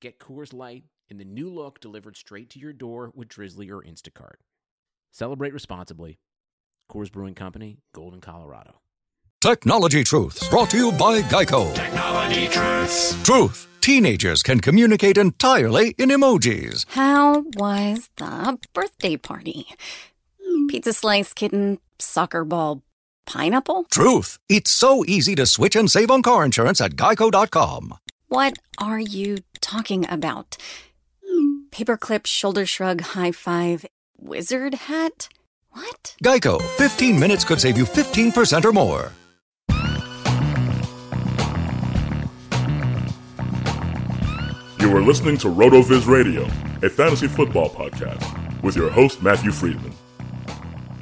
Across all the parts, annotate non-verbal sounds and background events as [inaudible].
Get Coors Light in the new look delivered straight to your door with Drizly or Instacart. Celebrate responsibly. Coors Brewing Company, Golden, Colorado. Technology Truths, brought to you by Geico. Technology Truths. Truth. Teenagers can communicate entirely in emojis. How was the birthday party? Pizza slice, kitten, soccer ball, pineapple? Truth. It's so easy to switch and save on car insurance at geico.com. What are you talking about? Paperclip, shoulder shrug, high five, wizard hat? What? Geico. 15 minutes could save you 15% or more. You are listening to RotoViz Radio, a fantasy football podcast, with your host, Matthew Freedman.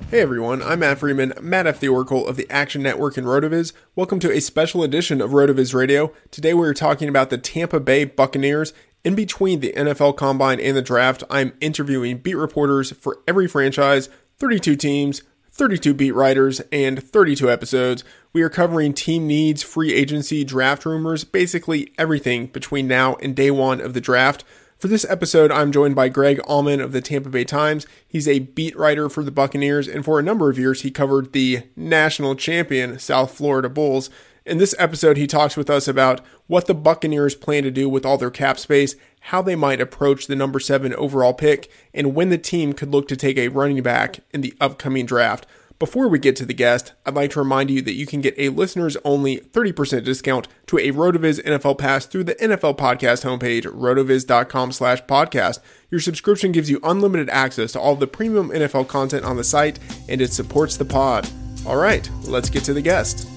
Hey everyone, I'm Matt Freedman, Matt F. the Oracle of the Action Network and RotoViz. Welcome to a special edition of RotoViz Radio. Today we are talking about the Tampa Bay Buccaneers. In between the NFL Combine and the Draft, I'm interviewing beat reporters for every franchise, 32 teams, 32 beat writers, and 32 episodes. We are covering team needs, free agency, draft rumors, basically everything between now and day one of the draft. For this episode, I'm joined by Greg Auman of the Tampa Bay Times. He's a beat writer for the Buccaneers, and for a number of years, he covered the national champion South Florida Bulls. In this episode, he talks with us about what the Buccaneers plan to do with all their cap space, how they might approach the number seven overall pick, and when the team could look to take a running back in the upcoming draft. Before we get to the guest, I'd like to remind you that you can get a listeners only 30% discount to a RotoViz NFL pass through the NFL podcast homepage, rotoviz.com slash podcast. Your subscription gives you unlimited access to all the premium NFL content on the site, and it supports the pod. All right, let's get to the guest.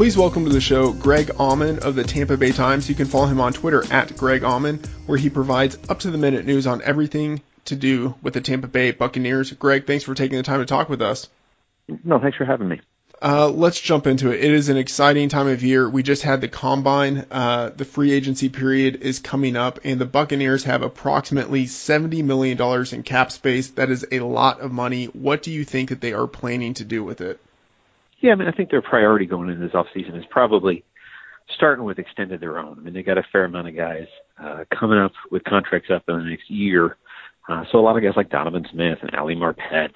Please welcome to the show Greg Auman of the Tampa Bay Times. You can follow him on Twitter at Greg Auman, where he provides up to the minute news on everything to do with the Tampa Bay Buccaneers. Greg, thanks for taking the time to talk with us. No, thanks for having me. Uh, let's jump into it. It is an exciting time of year. We just had the combine. Uh, the free agency period is coming up, and the Buccaneers have approximately $70 million in cap space. That is a lot of money. What do you think that they are planning to do with it? Yeah, I mean, I think their priority going into this offseason is probably starting with extended their own. I mean, they got a fair amount of guys uh, coming up with contracts up in the next year. Uh, so a lot of guys like Donovan Smith and Ali Marpet,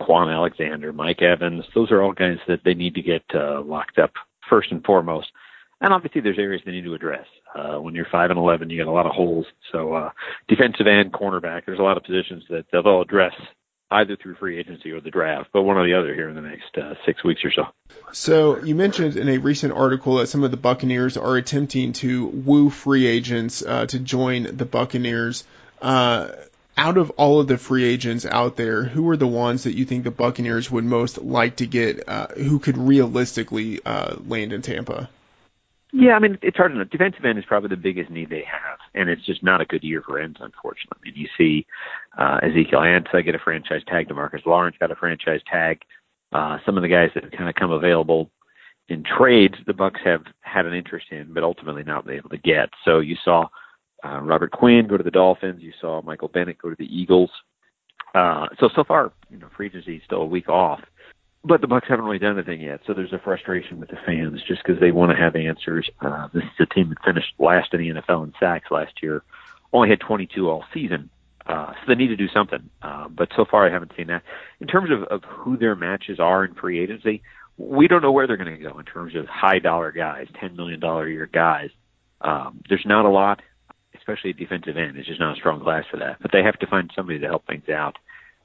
Kwon Alexander, Mike Evans, those are all guys that they need to get uh, locked up first and foremost. And obviously, there's areas they need to address. Uh, when you're five and eleven, you got a lot of holes. So uh, defensive end, cornerback, there's a lot of positions that they'll address either through free agency or the draft, but one or the other here in the next uh, six weeks or so. So you mentioned in a recent article that some of the Buccaneers are attempting to woo free agents uh, to join the Buccaneers. Uh, out of all of the free agents out there, who are the ones that you think the Buccaneers would most like to get, uh, who could realistically uh, land in Tampa? Yeah, I mean it's hard know. Defensive end is probably the biggest need they have, and it's just not a good year for ends, unfortunately. I mean, you see uh, Ezekiel Ansah get a franchise tag, Demarcus Lawrence got a franchise tag. Uh, some of the guys that kind of come available in trades, the Bucs have had an interest in, but ultimately not been able to get. So you saw uh, Robert Quinn go to the Dolphins. You saw Michael Bennett go to the Eagles. Uh, so so far, you know, free agency is still a week off but the Bucs haven't really done anything yet, so there's a frustration with the fans just because they want to have answers. Uh, this is a team that finished last in the NFL in sacks last year, only had 22 all season, uh, so they need to do something. Uh, but so far, I haven't seen that. In terms of, of who their matches are in free agency, we don't know where they're going to go in terms of high dollar guys, $10 million a year guys. Um, there's not a lot, especially at defensive end. It's just not a strong class for that. But they have to find somebody to help things out,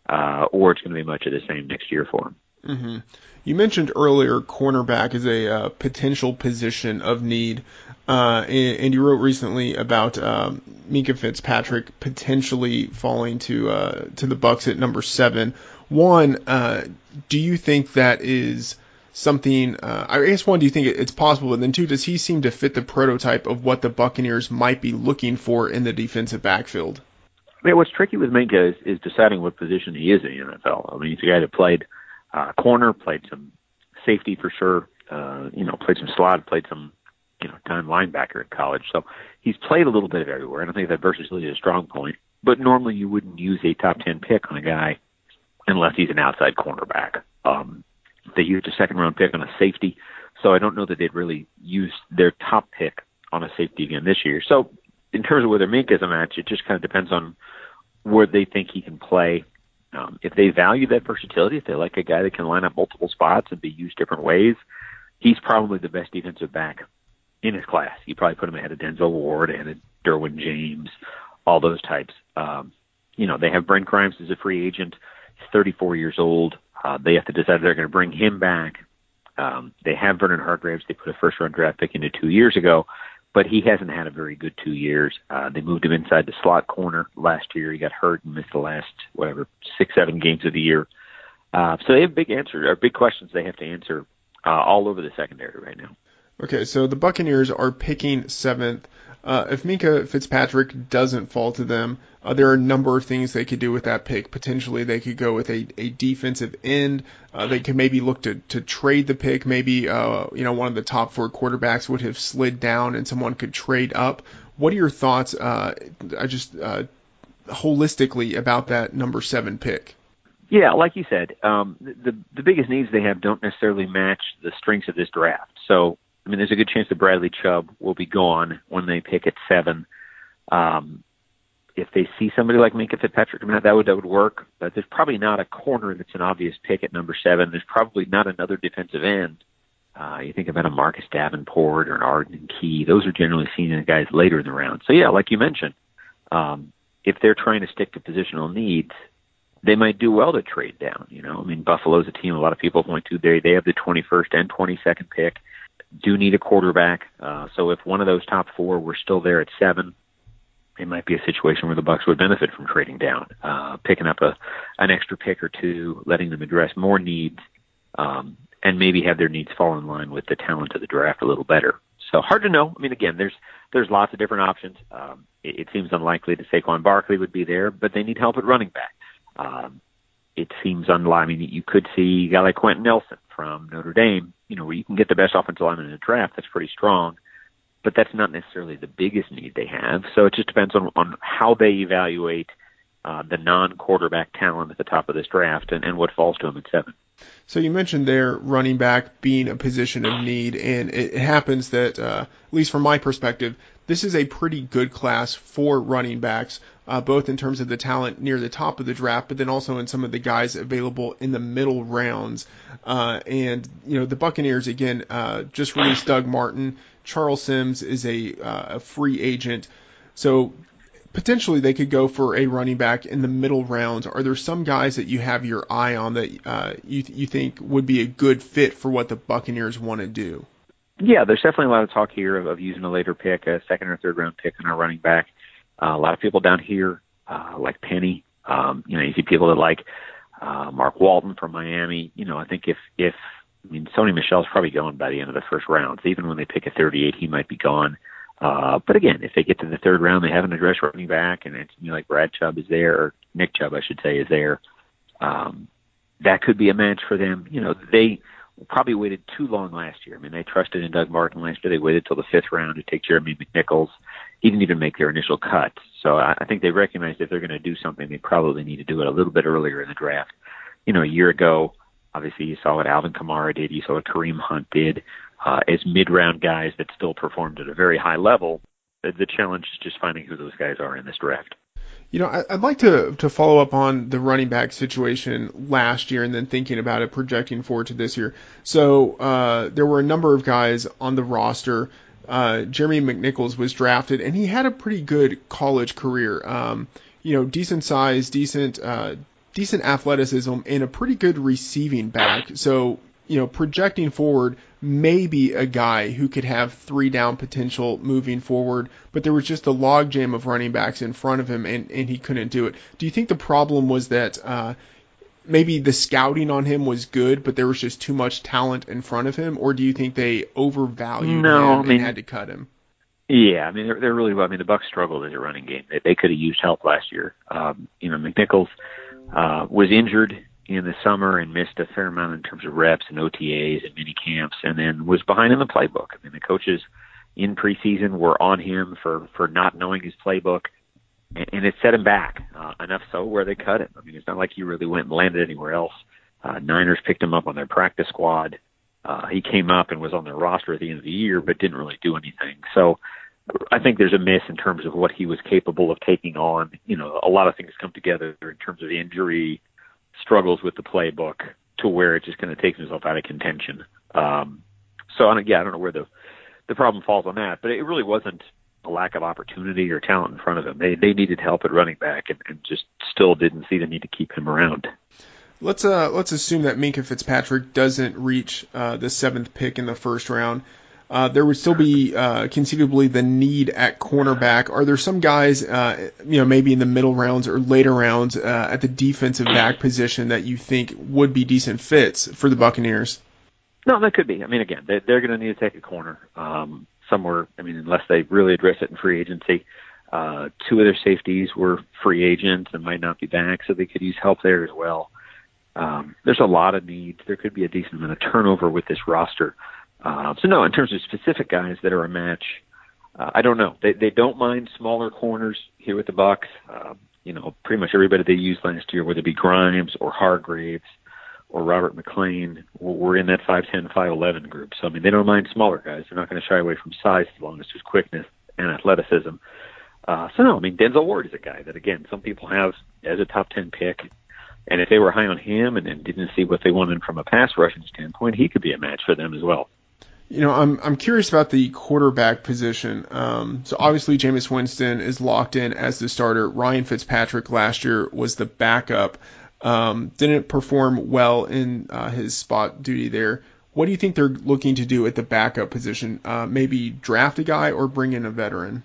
uh, or it's going to be much of the same next year for them. Mm-hmm. You mentioned earlier cornerback is a uh, potential position of need, uh, and, and, you wrote recently about um, Minkah Fitzpatrick potentially falling to uh, to the Bucs at number seven. One, uh, do you think that is something? Uh, I guess one, do you think it's possible? And then two, does he seem to fit the prototype of what the Buccaneers might be looking for in the defensive backfield? I mean, what's tricky with Minkah is, is deciding what position he is in the NFL. I mean, he's a guy that played uh, corner, played some safety for sure. Uh, you know, played some slot, played some you know time linebacker at college. So he's played a little bit of everywhere, and I think that versatility is a strong point. But normally you wouldn't use a top ten pick on a guy unless he's an outside cornerback. Um, they used a second round pick on a safety, so I don't know that they'd really use their top pick on a safety again this year. So in terms of whether Mink is a match, it just kind of depends on where they think he can play um, if they value that versatility, if they like a guy that can line up multiple spots and be used different ways, he's probably the best defensive back in his class. You probably put him ahead of Denzel Ward and Derwin James, all those types. Um, you know, they have Brent Grimes as a free agent. He's 34 years old. Uh, they have to decide they're going to bring him back. Um, they have Vernon Hargreaves. They put a first round draft pick into two years ago but he hasn't had a very good two years. Uh, they moved him inside the slot corner last year. He got hurt and missed the last whatever six, seven games of the year. Uh, so they have big answers or big questions they have to answer uh, all over the secondary right now. Okay, so the Buccaneers are picking seventh. Uh, if Minkah Fitzpatrick doesn't fall to them, uh, there are a number of things they could do with that pick. Potentially, they could go with a, a defensive end. Uh, they could maybe look to, to trade the pick. Maybe uh, you know one of the top four quarterbacks would have slid down, and someone could trade up. What are your thoughts? Uh, I just uh, holistically about that number seven pick. Yeah, like you said, um, the the biggest needs they have don't necessarily match the strengths of this draft. So I mean, there's a good chance that Bradley Chubb will be gone when they pick at seven. Um, if they see somebody like Minkah Fitzpatrick, I mean, that would that would work. But there's probably not a corner that's an obvious pick at number seven. There's probably not another defensive end. Uh, you think about a Marcus Davenport or an Arden Key; those are generally seen in guys later in the round. So yeah, like you mentioned, um, if they're trying to stick to positional needs, they might do well to trade down. You know, I mean, Buffalo's a team a lot of people point to. They they have the 21st and 22nd pick do need a quarterback. Uh, so if one of those top four were still there at seven, it might be a situation where the Bucs would benefit from trading down, uh, picking up a an extra pick or two, letting them address more needs, um, and maybe have their needs fall in line with the talent of the draft a little better. So hard to know. I mean, again, there's there's lots of different options. Um, it, it seems unlikely that Saquon Barkley would be there, but they need help at running back. Um, it seems unlikely. Mean, you could see a guy like Quenton Nelson from Notre Dame, you know, where you can get the best offensive lineman in the draft. That's pretty strong, but that's not necessarily the biggest need they have. So it just depends on on how they evaluate uh, the non-quarterback talent at the top of this draft and, and what falls to them at seven. So you mentioned there running back being a position of need, and it happens that, uh, at least from my perspective, this is a pretty good class for running backs, uh, both in terms of the talent near the top of the draft, but then also in some of the guys available in the middle rounds. Uh, and you know the Buccaneers again uh, just released Doug Martin. Charles Sims is a, uh, a free agent. So potentially they could go for a running back in the middle rounds. Are there some guys that you have your eye on that uh, you you think would be a good fit for what the Buccaneers want to do? Yeah, there's definitely a lot of talk here of, of using a later pick, a second or third round pick on our running back. Uh, a lot of people down here uh, like Penny. Um, you know, you see people that like uh, Mark Walton from Miami. You know, I think if if I mean, Sony Michel's probably gone by the end of the first round. So even when they pick a 38, he might be gone. Uh, but again, if they get to the third round, they haven't addressed running back, and it's you know, like Brad Chubb is there, or Nick Chubb, I should say, is there. Um, that could be a match for them. You know, they probably waited too long last year. I mean, they trusted in Doug Martin last year. They waited till the fifth round to take Jeremy McNichols. He didn't even make their initial cut. So I, I think they recognized if they're going to do something, they probably need to do it a little bit earlier in the draft. You know, a year ago, obviously you saw what Alvin Kamara did. You saw what Kareem Hunt did. Uh, as mid-round guys that still performed at a very high level, the, the challenge is just finding who those guys are in this draft. You know, I, would like to to follow up on the running back situation last year, and then thinking about it, projecting forward to this year. So uh, there were a number of guys on the roster. Uh, Jeremy McNichols was drafted, and he had a pretty good college career. Um, you know, decent size, decent uh, decent athleticism, and a pretty good receiving back. So you know, projecting forward, maybe a guy who could have three down potential moving forward, but there was just a logjam of running backs in front of him, and, and he couldn't do it. Do you think the problem was that uh, maybe the scouting on him was good, but there was just too much talent in front of him, or do you think they overvalued no, him I mean, and had to cut him? Yeah, I mean they're, they're really well. I mean the Bucs struggled as a running game. They, they could have used help last year. Um, you know McNichols uh, was injured in the summer and missed a fair amount in terms of reps and OTAs and mini camps, and then was behind in the playbook. I mean, the coaches in preseason were on him for for not knowing his playbook, and, it set him back uh, enough so where they cut him. I mean, it's not like he really went and landed anywhere else. Uh, Niners picked him up on their practice squad. Uh, he came up and was on their roster at the end of the year, but didn't really do anything. So I think there's a miss in terms of what he was capable of taking on. You know, a lot of things come together in terms of injury, struggles with the playbook to where it just kind of takes himself out of contention. Um, so, and again, I don't know where the the problem falls on that, but it really wasn't a lack of opportunity or talent in front of him. They they needed help at running back, and, and just still didn't see the need to keep him around. Let's uh let's assume that Minkah Fitzpatrick doesn't reach uh, the seventh pick in the first round uh, there would still be uh, conceivably the need at cornerback. Are there some guys, uh, you know, maybe in the middle rounds or later rounds uh, at the defensive back position that you think would be decent fits for the Buccaneers? No, that could be. I mean, again, they, they're going to need to take a corner um, somewhere. I mean, unless they really address it in free agency. Uh, two of their safeties were free agents and might not be back, so they could use help there as well. Um, there's a lot of needs. There could be a decent amount of turnover with this roster. Uh, so no, in terms of specific guys that are a match, uh, I don't know. They they don't mind smaller corners here with the Bucs. Uh, you know, pretty much everybody they used last year, whether it be Grimes or Hargreaves or Robert McClain, were in that 5'10", 5'11 group. So I mean, they don't mind smaller guys. They're not going to shy away from size as long as there's quickness and athleticism. Uh, so no, I mean Denzel Ward is a guy that again some people have as a top ten pick, and if they were high on him and, and didn't see what they wanted from a pass rushing standpoint, he could be a match for them as well. You know, I'm I'm curious about the quarterback position. Um, so obviously, Jameis Winston is locked in as the starter. Ryan Fitzpatrick last year was the backup. Um, didn't perform well in uh, his spot duty there. What do you think they're looking to do at the backup position? Uh, maybe draft a guy or bring in a veteran?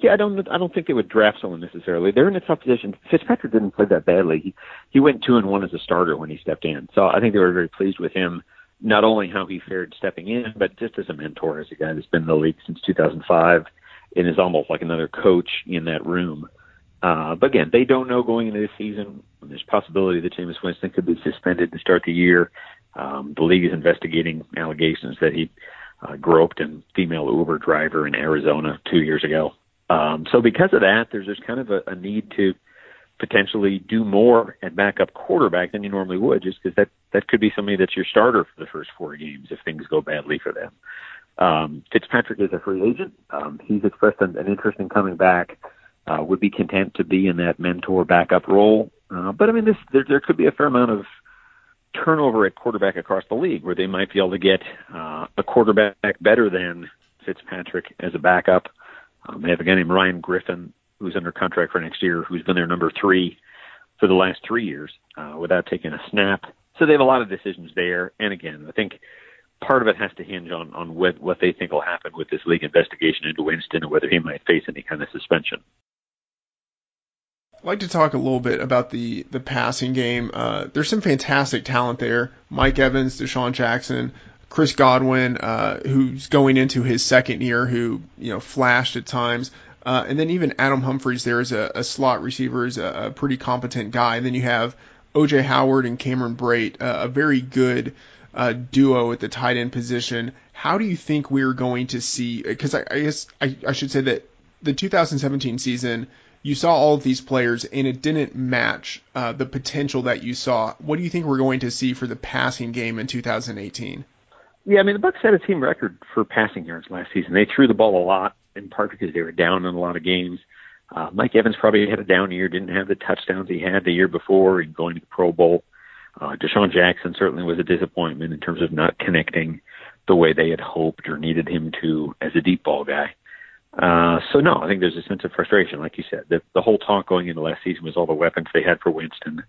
Yeah, I don't. I don't think they would draft someone necessarily. They're in a tough position. Fitzpatrick didn't play that badly. He he went two and one as a starter when he stepped in, so I think they were very pleased with him not only how he fared stepping in, but just as a mentor, as a guy that's been in the league since 2005 and is almost like another coach in that room. Uh, but again, they don't know going into this season. There's possibility that Jameis Winston could be suspended to start the year. Um, the league is investigating allegations that he uh, groped a female Uber driver in Arizona two years ago. Um, so because of that, there's just kind of a, a need to potentially do more at backup quarterback than you normally would, just because that that could be somebody that's your starter for the first four games if things go badly for them. Um, Fitzpatrick is a free agent. Um, he's expressed an, an interest in coming back. Uh, would be content to be in that mentor backup role. Uh, but I mean, this there, there could be a fair amount of turnover at quarterback across the league where they might be able to get uh, a quarterback better than Fitzpatrick as a backup. Um, they have a guy named Ryan Griffin who's under contract for next year, who's been their number three for the last three years uh, without taking a snap. So they have a lot of decisions there. And again, I think part of it has to hinge on on what what they think will happen with this league investigation into Winston and whether he might face any kind of suspension. I'd like to talk a little bit about the the passing game. Uh, there's some fantastic talent there. Mike Evans, DeSean Jackson, Chris Godwin, uh, who's going into his second year, who you know flashed at times. Uh, and then even Adam Humphries there is a, a slot receiver, is a, a, pretty competent guy. And then you have OJ Howard and Cameron Brate, uh, a very good uh, duo at the tight end position. How do you think we're going to see? Because I, I, guess I, I should say that the 2017 season, you saw all of these players and it didn't match uh, the potential that you saw. What do you think we're going to see for the passing game in 2018? Yeah, I mean the Bucs had a team record for passing yards last season. They threw the ball a lot, in part because they were down in a lot of games. Uh, Mike Evans probably had a down year, didn't have the touchdowns he had the year before, and going to the Pro Bowl. Uh, DeSean Jackson certainly was a disappointment in terms of not connecting the way they had hoped or needed him to as a deep ball guy. Uh, so no, I think there's a sense of frustration, like you said. The, the whole talk going into last season was all the weapons they had for Winston,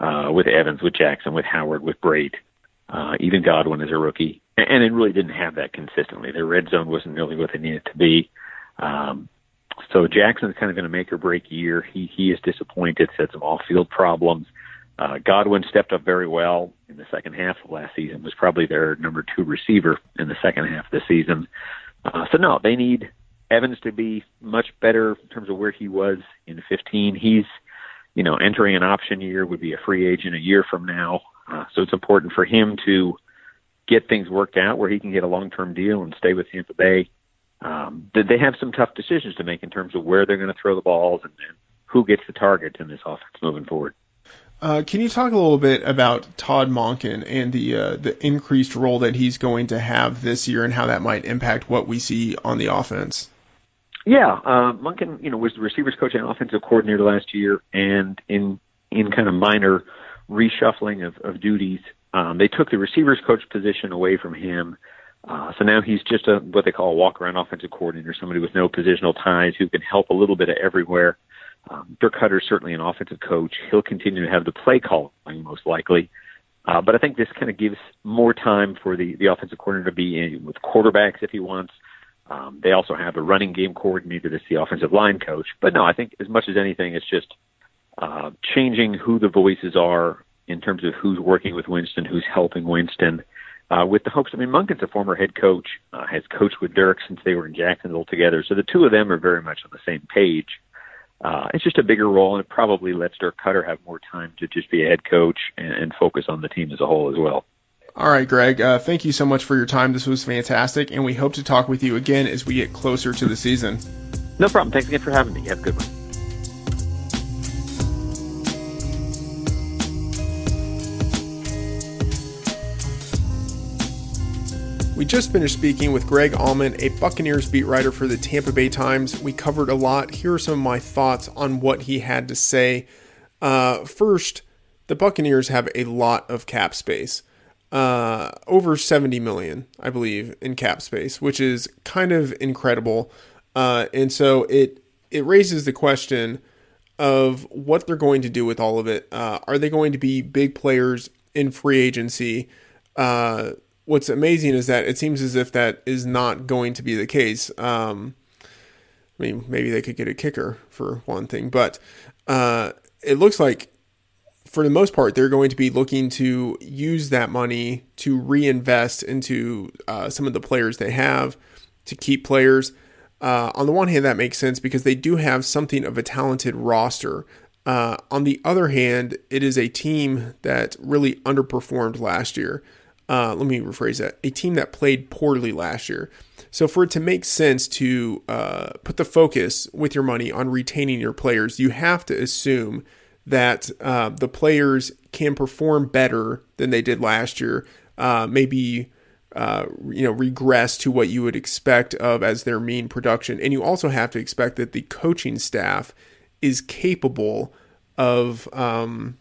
uh, with Evans, with Jackson, with Howard, with Brate, uh, even Godwin as a rookie, and, and it really didn't have that consistently. Their red zone wasn't really what they needed to be. Um, so Jackson's kind of in a make or break year. He he is disappointed. Had some off field problems. Uh, Godwin stepped up very well in the second half of last season. Was probably their number two receiver in the second half of the season. Uh, so no, they need Evans to be much better in terms of where he was in 15. He's, you know, entering an option year, would be a free agent a year from now. Uh, so it's important for him to get things worked out where he can get a long-term deal and stay with Tampa Bay. Um, they have some tough decisions to make in terms of where they're going to throw the balls and, and who gets the targets in this offense moving forward. Uh, can you talk a little bit about Todd Monken and the uh, the increased role that he's going to have this year and how that might impact what we see on the offense? Yeah, uh, Monken, you know, was the receivers coach and offensive coordinator last year, and in in kind of minor reshuffling of, of duties, um, they took the receivers coach position away from him. Uh, so now he's just a what they call a walk around offensive coordinator, somebody with no positional ties who can help a little bit of everywhere. Um, Dirk Koetter's certainly an offensive coach. He'll continue to have the play calling most likely. Uh, but I think this kind of gives more time for the, the offensive coordinator to be in with quarterbacks if he wants. Um, they also have a running game coordinator that's the offensive line coach. But no, I think as much as anything, it's just uh, changing who the voices are in terms of who's working with Winston, who's helping Winston, uh, with the hopes. I mean, Monken's a former head coach, uh, has coached with Dirk since they were in Jacksonville together. So the two of them are very much on the same page. Uh, it's just a bigger role, and it probably lets Dirk Koetter have more time to just be a head coach and, and focus on the team as a whole as well. All right, Greg. Uh, thank you so much for your time. This was fantastic, and we hope to talk with you again as we get closer to the season. No problem. Thanks again for having me. Have a good one. We just finished speaking with Greg Auman, a Buccaneers beat writer for the Tampa Bay Times. We covered a lot. Here are some of my thoughts on what he had to say. Uh, first, the Buccaneers have a lot of cap space uh, over 70 million, I believe, in cap space, which is kind of incredible. Uh, and so it it raises the question of what they're going to do with all of it. Uh, are they going to be big players in free agency? Uh, what's amazing is that it seems as if that is not going to be the case. Um, I mean, maybe they could get a kicker for one thing, but uh, it looks like for the most part, they're going to be looking to use that money to reinvest into uh, some of the players they have to keep players. Uh, on the one hand, that makes sense because they do have something of a talented roster. Uh, on the other hand, it is a team that really underperformed last year. Uh, let me rephrase that a team that played poorly last year. So, for it to make sense to uh, put the focus with your money on retaining your players, you have to assume that uh, the players can perform better than they did last year. Uh, maybe uh, you know regress to what you would expect of as their mean production, and you also have to expect that the coaching staff is capable of um,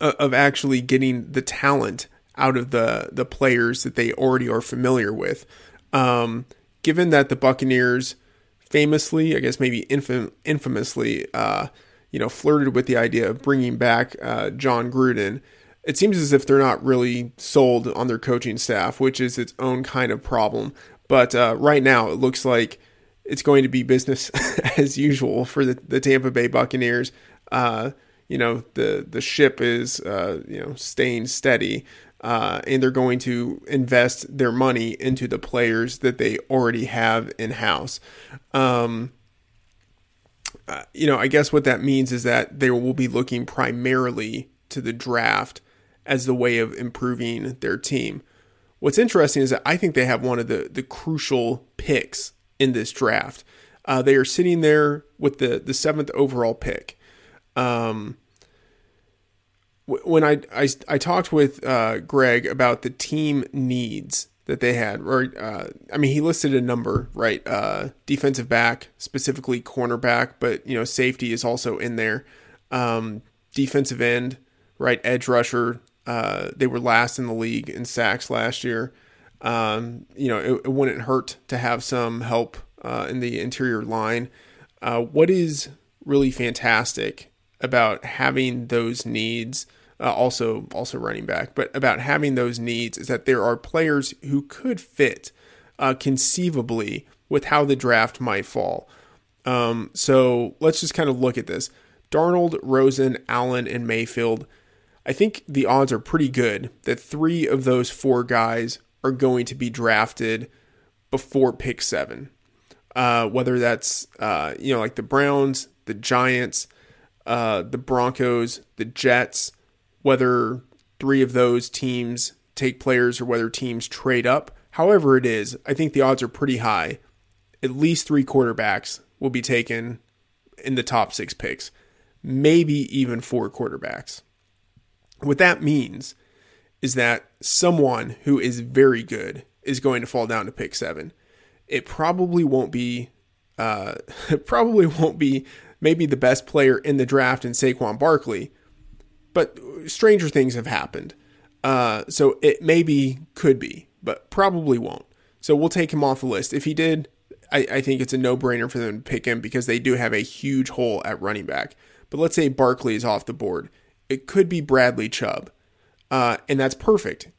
of actually getting the talent out of the the players that they already are familiar with. Um, given that the Buccaneers famously, I guess maybe infam- infamously, uh, you know, flirted with the idea of bringing back uh, Jon Gruden, it seems as if they're not really sold on their coaching staff, which is its own kind of problem. But uh, right now, it looks like it's going to be business [laughs] as usual for the, the Tampa Bay Buccaneers. uh, you know the the ship is uh, you know staying steady, uh, and they're going to invest their money into the players that they already have in house. Um, uh, you know, I guess what that means is that they will be looking primarily to the draft as the way of improving their team. What's interesting is that I think they have one of the the crucial picks in this draft. Uh, they are sitting there with the the seventh overall pick. Um, when I, I, I talked with uh, Greg about the team needs that they had, or uh, I mean, he listed a number, right? Uh, defensive back, specifically cornerback, but you know, safety is also in there. Um, defensive end, right? Edge rusher. Uh, they were last in the league in sacks last year. Um, you know, it, it, wouldn't hurt to have some help uh, in the interior line. Uh, what is really fantastic about having those needs, uh, also also running back, but about having those needs is that there are players who could fit uh, conceivably with how the draft might fall. Um, so let's just kind of look at this. Darnold, Rosen, Allen, and Mayfield. I think the odds are pretty good that three of those four guys are going to be drafted before pick seven. Uh, whether that's uh, you know like the Browns, the Giants, uh, the Broncos, the Jets, whether three of those teams take players or whether teams trade up. However, it is, I think the odds are pretty high. At least three quarterbacks will be taken in the top six picks, maybe even four quarterbacks. What that means is that someone who is very good is going to fall down to pick seven. It probably won't be, uh, [laughs] it probably won't be maybe the best player in the draft in Saquon Barkley, but stranger things have happened. Uh, so it maybe could be, but probably won't. So we'll take him off the list. If he did, I, I think it's a no brainer for them to pick him because they do have a huge hole at running back. But let's say Barkley is off the board. It could be Bradley Chubb. Uh, and that's perfect.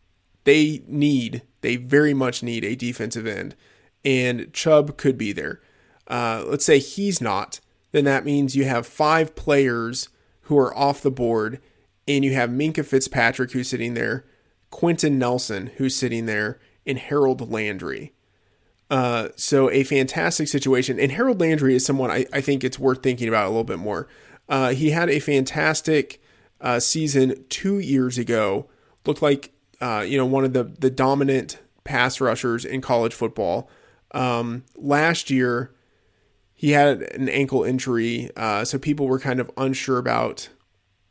They need, they very much need a defensive end. And Chubb could be there. Uh, let's say he's not then that means you have five players who are off the board, and you have Minkah Fitzpatrick who's sitting there, Quenton Nelson who's sitting there, and Harold Landry. Uh, so a fantastic situation. And Harold Landry is someone I, I think it's worth thinking about a little bit more. Uh, he had a fantastic uh, season two years ago. Looked like uh, you know one of the the dominant pass rushers in college football. Um, last year, he had an ankle injury, uh, so people were kind of unsure about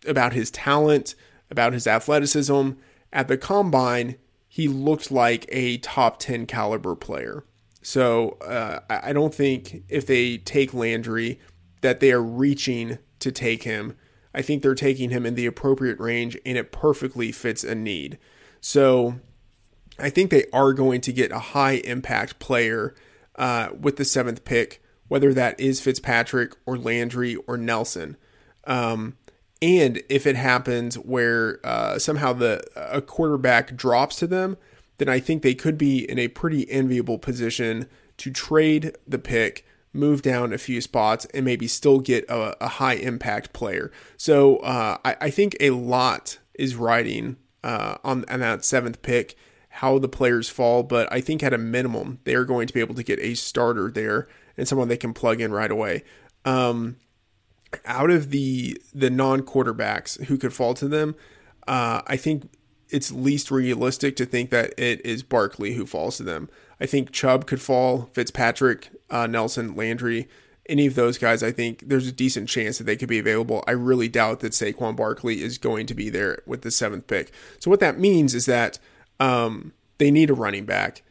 about his talent, about his athleticism. At the combine, he looked like a top ten caliber player. So uh, I don't think if they take Landry that they are reaching to take him. I think they're taking him in the appropriate range, and it perfectly fits a need. So I think they are going to get a high impact player uh, with the seventh pick whether that is Fitzpatrick or Landry or Nelson. Um, and if it happens where uh, somehow the a quarterback drops to them, then I think they could be in a pretty enviable position to trade the pick, move down a few spots, and maybe still get a, a high impact player. So uh, I, I, think a lot is riding uh, on, on that seventh pick, how the players fall. But I think at a minimum, they are going to be able to get a starter there and someone they can plug in right away. Um, out of the the non quarterbacks who could fall to them, uh, I think it's least realistic to think that it is Barkley who falls to them. I think Chubb could fall, Fitzpatrick, uh, Nelson, Landry, any of those guys. I think there's a decent chance that they could be available. I really doubt that Saquon Barkley is going to be there with the seventh pick. So what that means is that um, they need a running back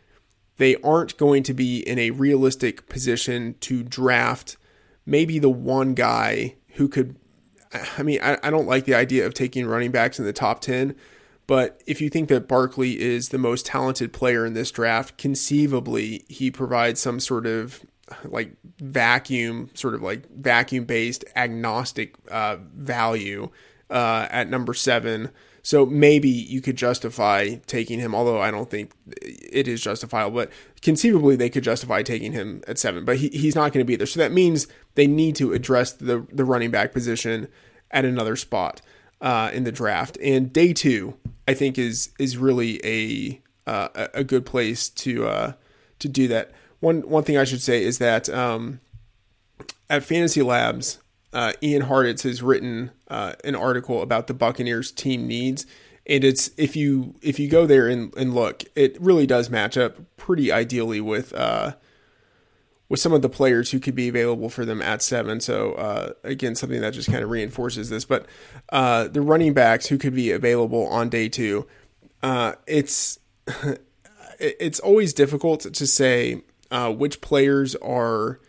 they aren't going to be in a realistic position to draft maybe the one guy who could. I mean, I, I don't like the idea of taking running backs in the top 10, but if you think that Barkley is the most talented player in this draft, conceivably he provides some sort of like vacuum, sort of like vacuum based agnostic uh, value uh, at number seven so maybe you could justify taking him, although I don't think it is justifiable, but conceivably they could justify taking him at seven, but he, he's not going to be there. So that means they need to address the, the running back position at another spot uh, in the draft. And day two, I think is is really a uh, a good place to uh, to do that. One one thing I should say is that um, at Fantasy Labs, uh, Ian Hartitz has written uh, an article about the Buccaneers team needs, and it's if you if you go there and, and look, it really does match up pretty ideally with uh, with some of the players who could be available for them at seven. So uh, again, something that just kind of reinforces this. But uh, the running backs who could be available on day two, uh, it's [laughs] it's always difficult to say which players are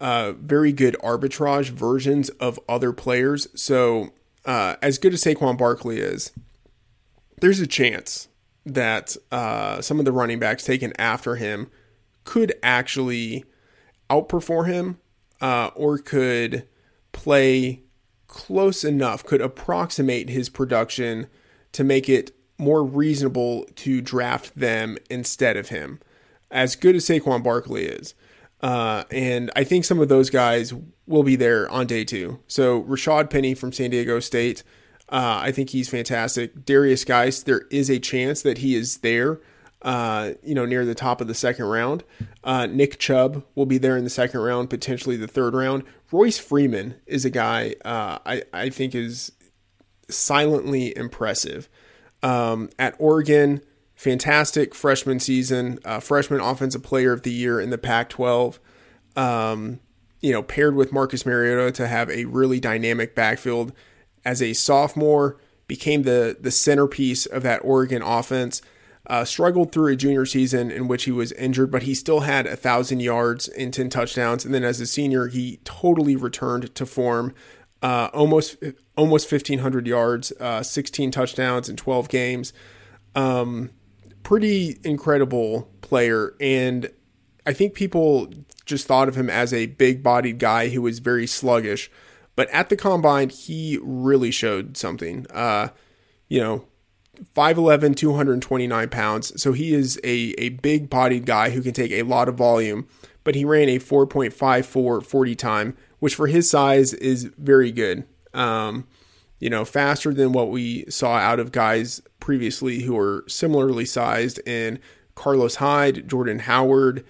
uh, very good arbitrage versions of other players. So uh, as good as Saquon Barkley is, there's a chance that some of the running backs taken after him could actually outperform him uh, or could play close enough, could approximate his production to make it more reasonable to draft them instead of him. As good as Saquon Barkley is. Uh, and I think some of those guys will be there on day two. So Rashaad Penny from San Diego State, uh, I think he's fantastic. Derrius Guice, there is a chance that he is there uh, you know, near the top of the second round. Uh, Nick Chubb will be there in the second round, potentially the third round. Royce Freeman is a guy uh, I, I think is silently impressive. Um, at Oregon, fantastic freshman season, uh, freshman offensive player of the year in the Pac 12. Um, you know, paired with Marcus Mariota to have a really dynamic backfield as a sophomore, became the the centerpiece of that Oregon offense. Uh, struggled through a junior season in which he was injured, but he still had a thousand yards and ten touchdowns. And then as a senior, he totally returned to form. Uh, almost almost fifteen hundred yards, uh, sixteen touchdowns in twelve games. Um, pretty incredible player, and I think people just thought of him as a big-bodied guy who was very sluggish. But at the combine, he really showed something. Uh, you know, 5'11, 229 pounds. So he is a, a big bodied guy who can take a lot of volume, but he ran a 4.54 40 time, which for his size is very good. Um, you know, faster than what we saw out of guys previously who are similarly sized in Carlos Hyde, Jordan Howard,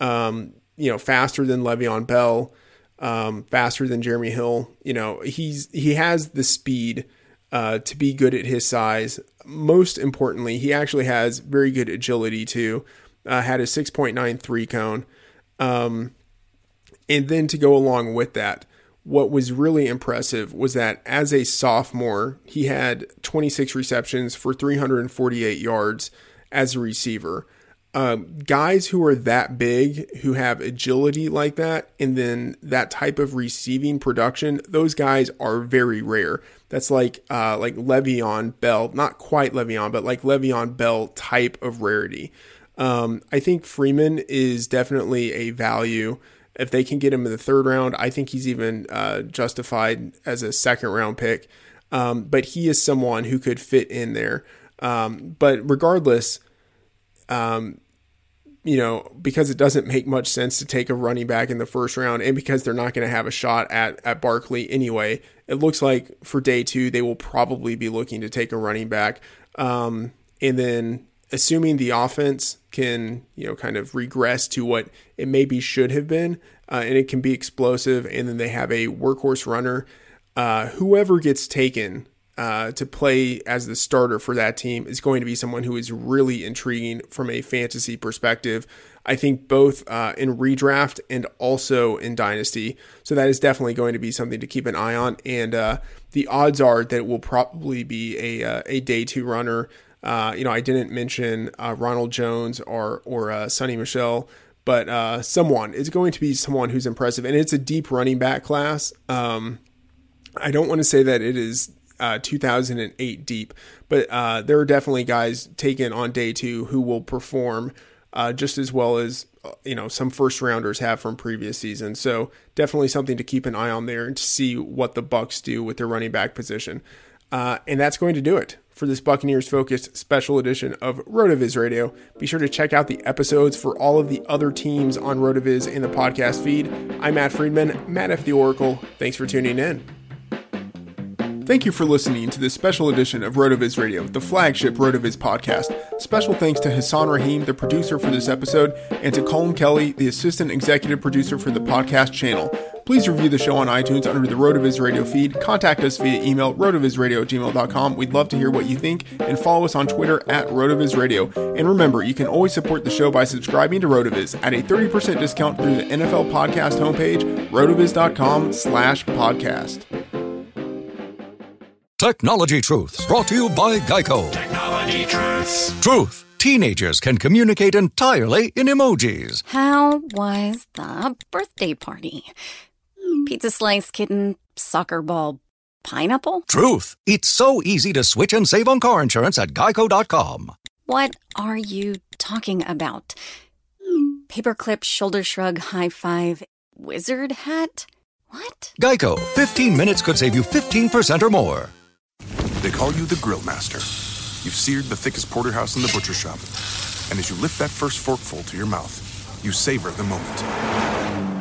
um, you know, faster than Le'Veon Bell, um, faster than Jeremy Hill. You know, he's he has the speed uh, to be good at his size. Most importantly, he actually has very good agility too. Uh, had a 6.93 cone. Um, and then to go along with that, what was really impressive was that as a sophomore, he had 26 receptions for 348 yards as a receiver. Um, guys who are that big, who have agility like that, and then that type of receiving production, those guys are very rare. That's like uh, like Le'Veon Bell, not quite Le'Veon, but like Le'Veon Bell type of rarity. Um, I think Freeman is definitely a value. If they can get him in the third round, I think he's even uh, justified as a second round pick. Um, but he is someone who could fit in there. Um, but regardless, um, you know, because it doesn't make much sense to take a running back in the first round, and because they're not going to have a shot at at Barkley anyway, it looks like for day two they will probably be looking to take a running back, um, and then assuming the offense can you know kind of regress to what it maybe should have been, uh, and it can be explosive, and then they have a workhorse runner. Uh, whoever gets taken uh, to play as the starter for that team is going to be someone who is really intriguing from a fantasy perspective. I think both uh, in redraft and also in dynasty. So that is definitely going to be something to keep an eye on. And uh, the odds are that it will probably be a uh, a day two runner. Uh, you know, I didn't mention uh, Ronald Jones or or Sony Michel, but someone is going to be someone who's impressive, and it's a deep running back class. Um, I don't want to say that it is uh, 2008 deep, but uh, there are definitely guys taken on day two who will perform uh, just as well as uh, you know some first rounders have from previous seasons. So definitely something to keep an eye on there and to see what the Bucs do with their running back position. Uh, and that's going to do it for this Buccaneers focused special edition of RotoViz Radio. Be sure to check out the episodes for all of the other teams on RotoViz in the podcast feed. I'm Matt Freedman, Matt F. The Oracle. Thanks for tuning in. Thank you for listening to this special edition of RotoViz Radio, the flagship RotoViz podcast. Special thanks to Hassan Rahim, the producer for this episode, and to Colin Kelly, the assistant executive producer for the podcast channel. Please review the show on iTunes under the RotoViz Radio feed. Contact us via email, rotovizradio@gmail.com. We'd love to hear what you think, and follow us on Twitter at RotoViz Radio. And remember, you can always support the show by subscribing to RotoViz at a 30% discount through the NFL podcast homepage, rotoviz.com slash podcast. Technology Truths, brought to you by Geico. Technology Truths. Truth. Teenagers can communicate entirely in emojis. How was the birthday party? Pizza slice, kitten, soccer ball, pineapple? Truth. It's so easy to switch and save on car insurance at geico.com. What are you talking about? Paperclip, shoulder shrug, high five, wizard hat? What? Geico. 15 minutes could save you 15% or more. They call you the Grill Master. You've seared the thickest porterhouse in the butcher shop. And as you lift that first forkful to your mouth, you savor the moment.